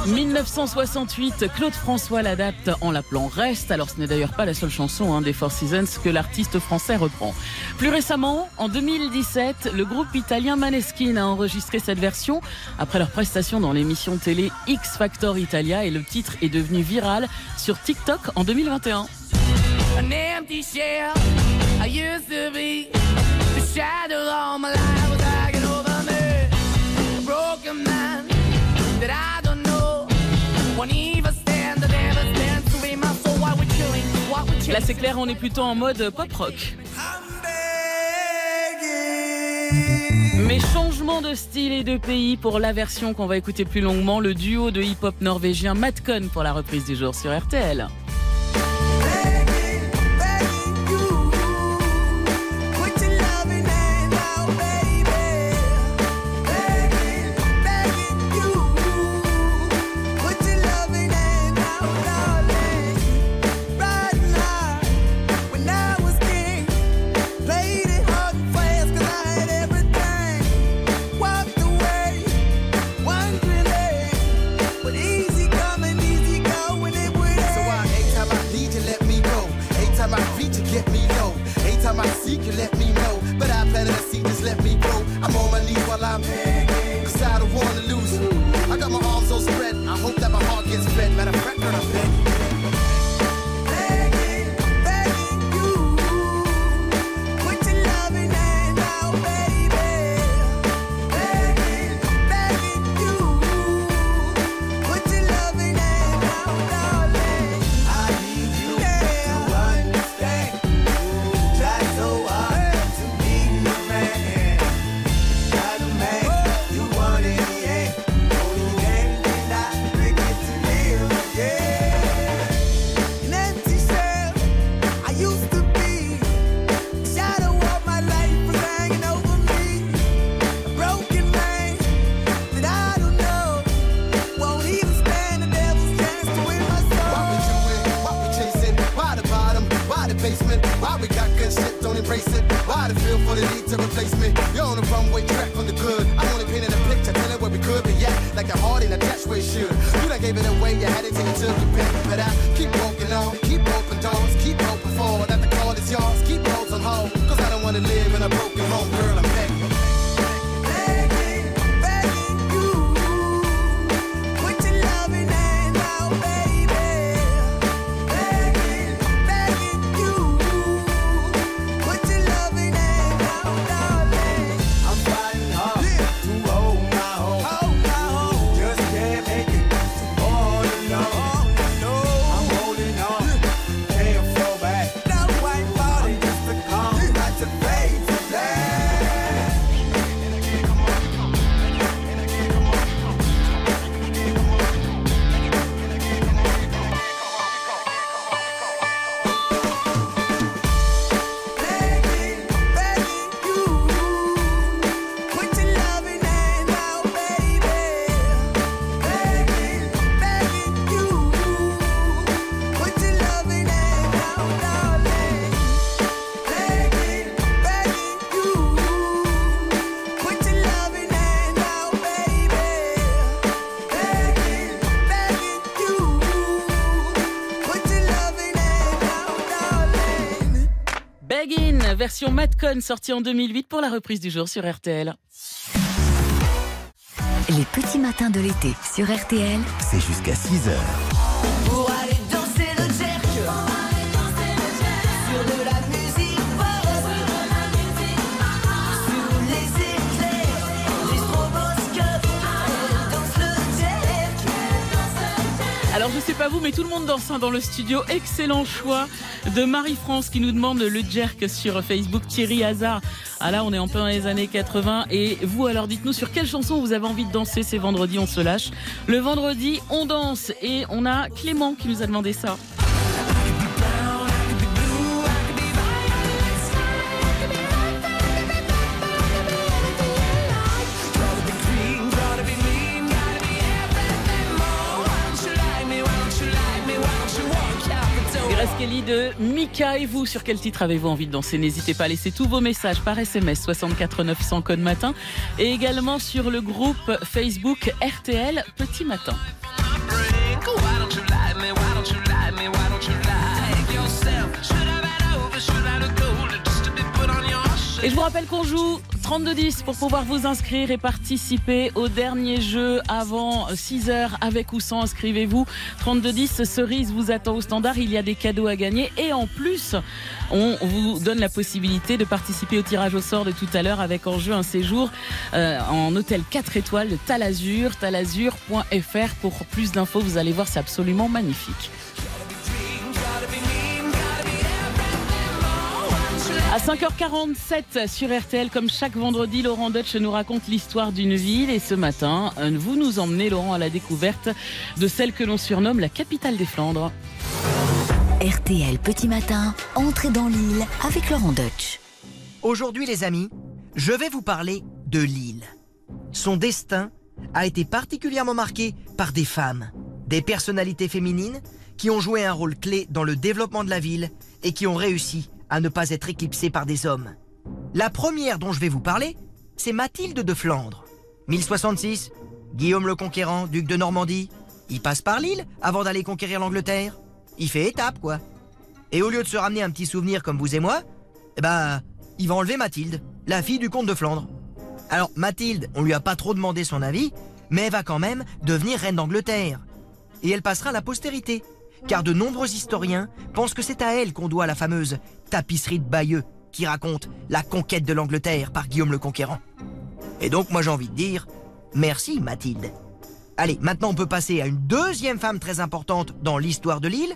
1968, Claude François l'adapte en l'appelant Reste. Alors ce n'est d'ailleurs pas la seule chanson hein, des Four Seasons que l'artiste français reprend. Plus récemment, en 2017, le groupe italien Maneskin a enregistré cette version après leur prestation dans l'émission télé X Factor Italia et le titre est devenu viral sur TikTok en 2021. Là c'est clair, on est plutôt en mode pop rock. Mais changement de style et de pays pour la version qu'on va écouter plus longuement, le duo de hip-hop norvégien Matcon pour la reprise du jour sur RTL. version Matcon sortie en 2008 pour la reprise du jour sur RTL. Les petits matins de l'été sur RTL, c'est jusqu'à 6 heures. sais pas vous, mais tout le monde danse hein, dans le studio. Excellent choix de Marie-France qui nous demande le jerk sur Facebook. Thierry Hazard. Ah là, on est en plein dans les années 80. Et vous, alors dites-nous sur quelle chanson vous avez envie de danser ces vendredis, on se lâche. Le vendredi, on danse. Et on a Clément qui nous a demandé ça. Mika et vous, sur quel titre avez-vous envie de danser? N'hésitez pas à laisser tous vos messages par SMS 64 900 code matin et également sur le groupe Facebook RTL Petit Matin. Et je vous rappelle qu'on joue 32-10 pour pouvoir vous inscrire et participer au dernier jeu avant 6h avec ou sans. Inscrivez-vous. 32-10, cerise vous attend au standard. Il y a des cadeaux à gagner. Et en plus, on vous donne la possibilité de participer au tirage au sort de tout à l'heure avec en jeu un séjour euh, en hôtel 4 étoiles de Talazur, talazur.fr. Pour plus d'infos, vous allez voir, c'est absolument magnifique. À 5h47 sur RTL, comme chaque vendredi, Laurent Dutch nous raconte l'histoire d'une ville. Et ce matin, vous nous emmenez, Laurent, à la découverte de celle que l'on surnomme la capitale des Flandres. RTL Petit Matin, entrez dans l'île avec Laurent Deutsch. Aujourd'hui, les amis, je vais vous parler de l'île. Son destin a été particulièrement marqué par des femmes, des personnalités féminines qui ont joué un rôle clé dans le développement de la ville et qui ont réussi à ne pas être éclipsées par des hommes. La première dont je vais vous parler, c'est Mathilde de Flandre. 1066, Guillaume le Conquérant, duc de Normandie, il passe par l'île avant d'aller conquérir l'Angleterre. Il fait étape, quoi. Et au lieu de se ramener un petit souvenir comme vous et moi, eh ben, il va enlever Mathilde, la fille du comte de Flandre. Alors, Mathilde, on lui a pas trop demandé son avis, mais elle va quand même devenir reine d'Angleterre. Et elle passera à la postérité, car de nombreux historiens pensent que c'est à elle qu'on doit la fameuse tapisserie de Bayeux, qui raconte la conquête de l'Angleterre par Guillaume le Conquérant. Et donc, moi j'ai envie de dire, merci Mathilde. Allez, maintenant on peut passer à une deuxième femme très importante dans l'histoire de l'île,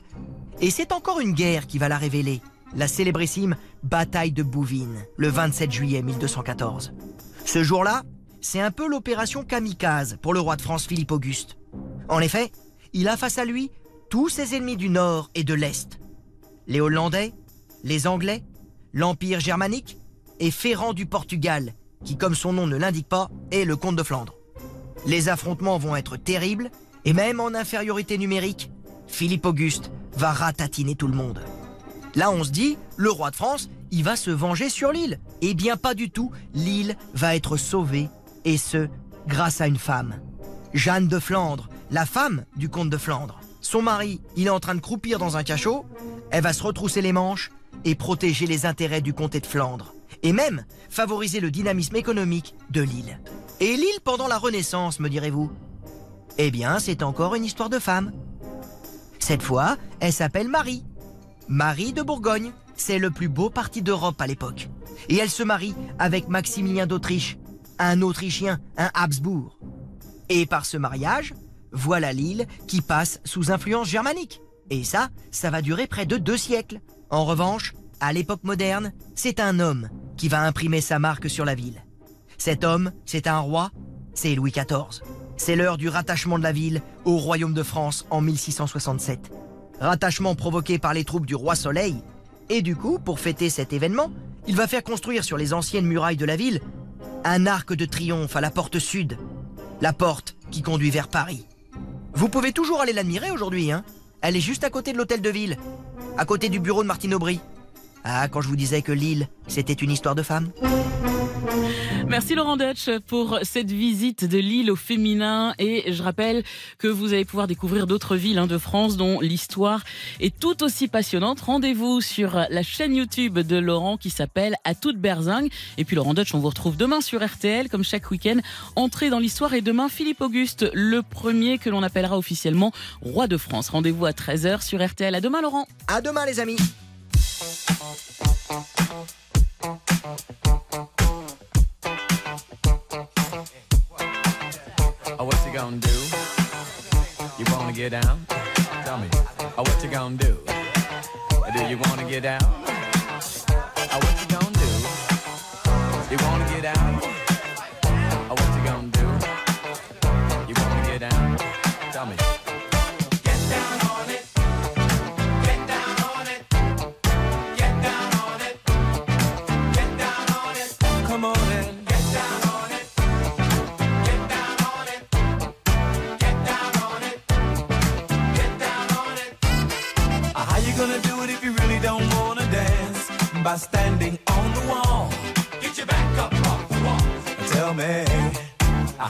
et c'est encore une guerre qui va la révéler, la célébrissime bataille de Bouvines, le 27 juillet 1214. Ce jour-là, c'est un peu l'opération kamikaze pour le roi de France Philippe Auguste. En effet, il a face à lui tous ses ennemis du nord et de l'est. Les Hollandais, les Anglais, l'Empire germanique et Ferrand du Portugal, qui comme son nom ne l'indique pas, est le comte de Flandre. Les affrontements vont être terribles, et même en infériorité numérique, Philippe Auguste va ratatiner tout le monde. Là, on se dit, le roi de France, il va se venger sur l'île. Eh bien, pas du tout. L'île va être sauvée, et ce, grâce à une femme. Jeanne de Flandre, la femme du comte de Flandre. Son mari, il est en train de croupir dans un cachot. Elle va se retrousser les manches et protéger les intérêts du comté de Flandre. Et même favoriser le dynamisme économique de l'île. Et l'île pendant la Renaissance, me direz-vous? Eh bien, c'est encore une histoire de femme. Cette fois, elle s'appelle Marie. Marie de Bourgogne. C'est le plus beau parti d'Europe à l'époque. Et elle se marie avec Maximilien d'Autriche, un Autrichien, un Habsbourg. Et par ce mariage, voilà l'île qui passe sous influence germanique. Et ça, ça va durer près de deux siècles. En revanche, à l'époque moderne, c'est un homme qui va imprimer sa marque sur la ville. Cet homme, c'est un roi, c'est Louis XIV. C'est l'heure du rattachement de la ville au royaume de France en 1667. Rattachement provoqué par les troupes du roi Soleil. Et du coup, pour fêter cet événement, il va faire construire sur les anciennes murailles de la ville un arc de triomphe à la porte sud, la porte qui conduit vers Paris. Vous pouvez toujours aller l'admirer aujourd'hui, hein Elle est juste à côté de l'hôtel de ville, à côté du bureau de Martine Aubry. Ah, quand je vous disais que l'île, c'était une histoire de femme. Merci Laurent Dutch pour cette visite de l'île au féminin et je rappelle que vous allez pouvoir découvrir d'autres villes hein, de France dont l'histoire est tout aussi passionnante. Rendez-vous sur la chaîne YouTube de Laurent qui s'appelle À toute berzingue. Et puis Laurent Dutch, on vous retrouve demain sur RTL comme chaque week-end. Entrée dans l'histoire et demain Philippe Auguste, le premier que l'on appellera officiellement roi de France. Rendez-vous à 13h sur RTL. À demain Laurent. À demain les amis. Gonna do? You wanna get down? Tell me. Oh, what you gonna do? Uh, do you wanna get down? Oh, what you gonna do? You wanna get down?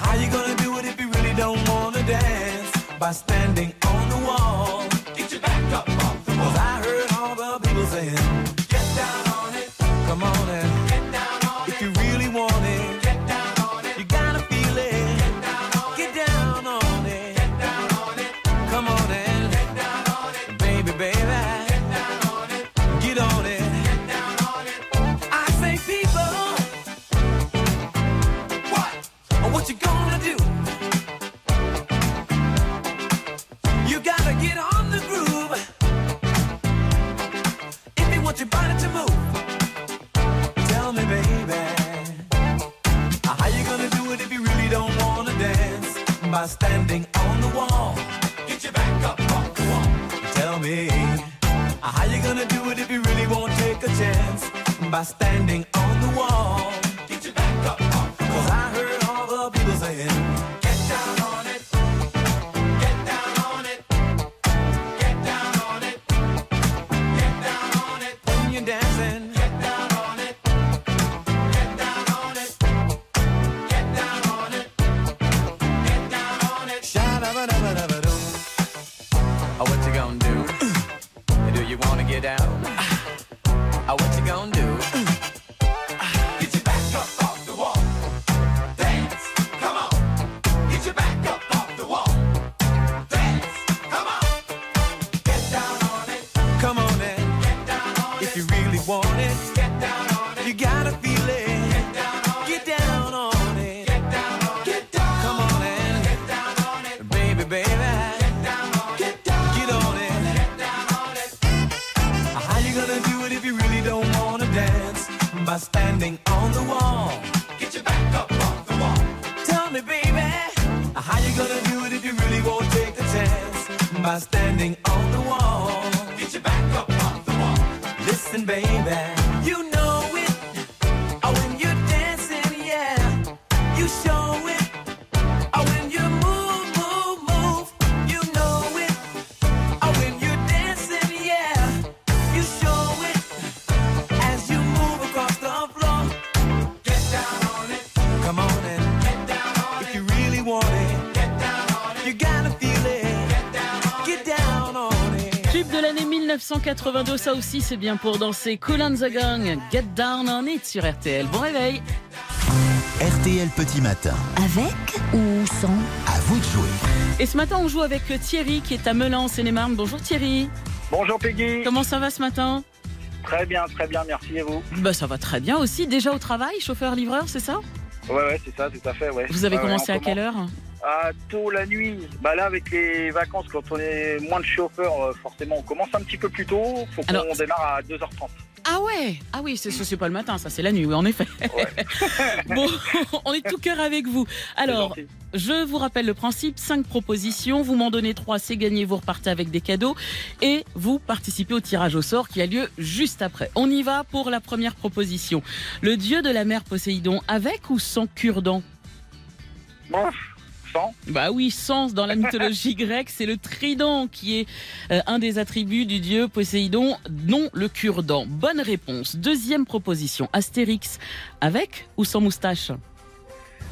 How you gonna do it if you really don't wanna dance? By standing 182, ça aussi c'est bien pour danser. Colin the Gang, Get Down on It sur RTL. Bon réveil RTL Petit Matin. Avec ou sans À vous de jouer. Et ce matin, on joue avec Thierry qui est à Melun, en Seine-et-Marne. Bonjour Thierry. Bonjour Peggy. Comment ça va ce matin? Très bien, très bien, merci et vous? Bah, Ça va très bien aussi. Déjà au travail, chauffeur-livreur, c'est ça? Ouais, ouais, c'est ça, tout à fait. Ouais. Vous avez commencé à quelle heure? À tôt la nuit. Bah là, avec les vacances, quand on est moins de chauffeurs, euh, forcément, on commence un petit peu plus tôt. Faut qu'on Alors, démarre à 2h30. Ah ouais Ah oui, c'est c'est pas le matin, ça c'est la nuit, oui, en effet. bon, on est tout cœur avec vous. Alors, je vous rappelle le principe, cinq propositions, vous m'en donnez trois, c'est gagné, vous repartez avec des cadeaux et vous participez au tirage au sort qui a lieu juste après. On y va pour la première proposition. Le dieu de la mer Poséidon, avec ou sans cure-dent? Bon, sans Bah oui, sans dans la mythologie grecque, c'est le trident qui est euh, un des attributs du dieu Poséidon, non le cure-dent. Bonne réponse. Deuxième proposition, Astérix, avec ou sans moustache?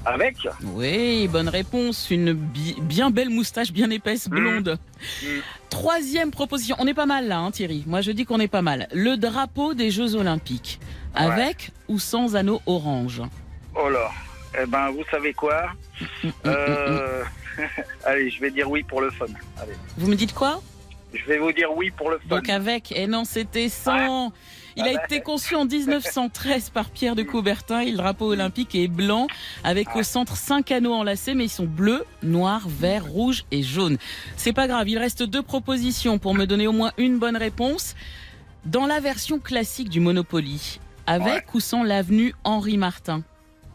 Avec Oui, bonne réponse. Une bi- bien belle moustache, bien épaisse, blonde. Mm. Troisième proposition, on est pas mal là, hein, Thierry. Moi, je dis qu'on est pas mal. Le drapeau des Jeux Olympiques, avec ou sans anneau orange? Oh là. Eh ben, vous savez quoi Euh, Allez, je vais dire oui pour le fun. Allez. Vous me dites quoi Je vais vous dire oui pour le fun. Donc avec, et non, c'était sans. Il a Ah été conçu en 1913 par Pierre de Coubertin. Et le drapeau olympique est blanc, avec au centre cinq anneaux enlacés, mais ils sont bleus, noirs, verts, rouges et jaunes. C'est pas grave, il reste deux propositions pour me donner au moins une bonne réponse. Dans la version classique du Monopoly, avec ou sans l'avenue Henri Martin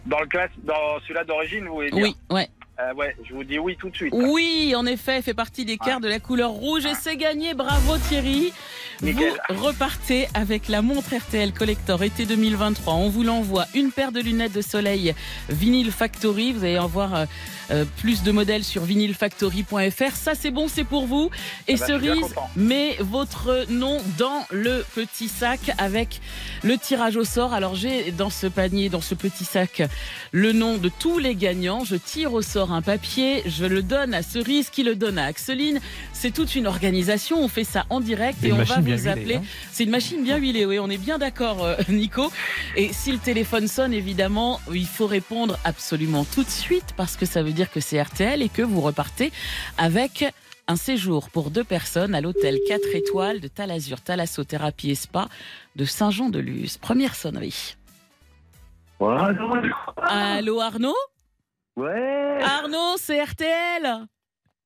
Dans le classe, dans celui-là d'origine, vous voulez dire Oui, ouais. Euh, ouais, je vous dis oui tout de suite. Oui, en effet, fait partie des cartes de la couleur rouge et c'est gagné. Bravo Thierry. Nickel. Vous repartez avec la montre RTL Collector été 2023. On vous l'envoie. Une paire de lunettes de soleil Vinyl Factory. Vous allez en voir euh, euh, plus de modèles sur vinylfactory.fr. Ça, c'est bon, c'est pour vous. Et Ah bah, cerise, content. met votre nom dans le petit sac avec le tirage au sort. Alors, j'ai dans ce panier, dans ce petit sac, le nom de tous les gagnants. Je tire au sort un papier, je le donne à Cerise, qui le donne à Axeline. C'est toute une organisation. On fait ça en direct et on va vous appeler. hein. C'est une machine bien huilée, oui, on est bien d'accord, euh, Nico. Et si le téléphone sonne, évidemment, il faut répondre absolument tout de suite parce que ça veut dire que c'est RTL et que vous repartez avec un séjour pour deux personnes à l'hôtel 4 étoiles de Talazur, Thalassothérapie et Spa de Saint-Jean-de-Luz. Première sonnerie. Allô Arnaud? Ouais. Arnaud, c'est RTL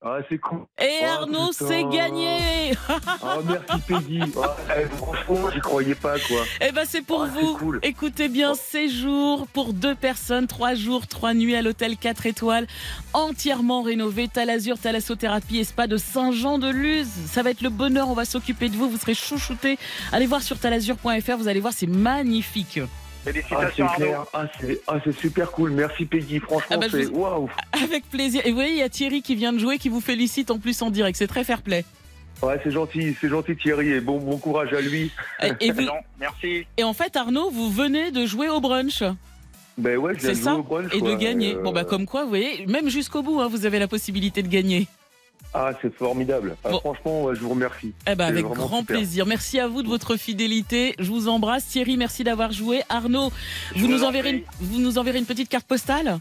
Ah, c'est cool. Et Oh, Arnaud, c'est gagné Oh, merci Peggy. Oh, eh, franchement, j'y croyais pas, quoi. Eh ben c'est pour Oh, vous. cool. Écoutez bien, séjour pour deux personnes, trois jours, trois nuits à l'hôtel 4 étoiles, entièrement rénové, Talazur, Thalassothérapie et Spa de Saint-Jean-de-Luz. Ça va être le bonheur, on va s'occuper de vous, vous serez chouchoutés. Allez voir sur talazur.fr, vous allez voir, c'est magnifique. Ah, c'est Félicitations. Ah, c'est ah, c'est super cool. Merci Peggy. Franchement, Ah bah, c'est vous- waouh. Avec plaisir. Et vous voyez, il y a Thierry qui vient de jouer, qui vous félicite en plus en direct. C'est très fair play. Ouais, c'est gentil, c'est gentil Thierry et bon, bon courage à lui. Et, vous- Non, merci. et en fait, Arnaud, vous venez de jouer au brunch. Ben ouais, je viens C'est de ça jouer au brunch, Et de gagner. Euh, Bon, bah, comme quoi, vous voyez, même jusqu'au bout, hein, vous avez la possibilité de gagner. Ah, c'est formidable. Ah, Bon. Franchement, je vous remercie. Eh ben, avec grand super. plaisir. Merci à vous de votre fidélité. Je vous embrasse. Thierry, merci d'avoir joué. Arnaud, vous vous nous, en enverrez une, prie. vous nous enverrez une petite carte postale?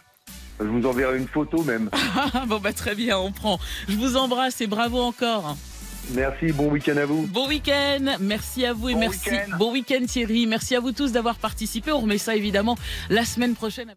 Je vous enverrai une photo même. Bon, bah, très bien, on prend. Je vous embrasse et bravo encore. Merci, bon week-end à vous. Bon week-end. Merci à vous et Bon merci. Bon week-end, Thierry. Merci à vous tous d'avoir participé. On remet ça évidemment la semaine prochaine.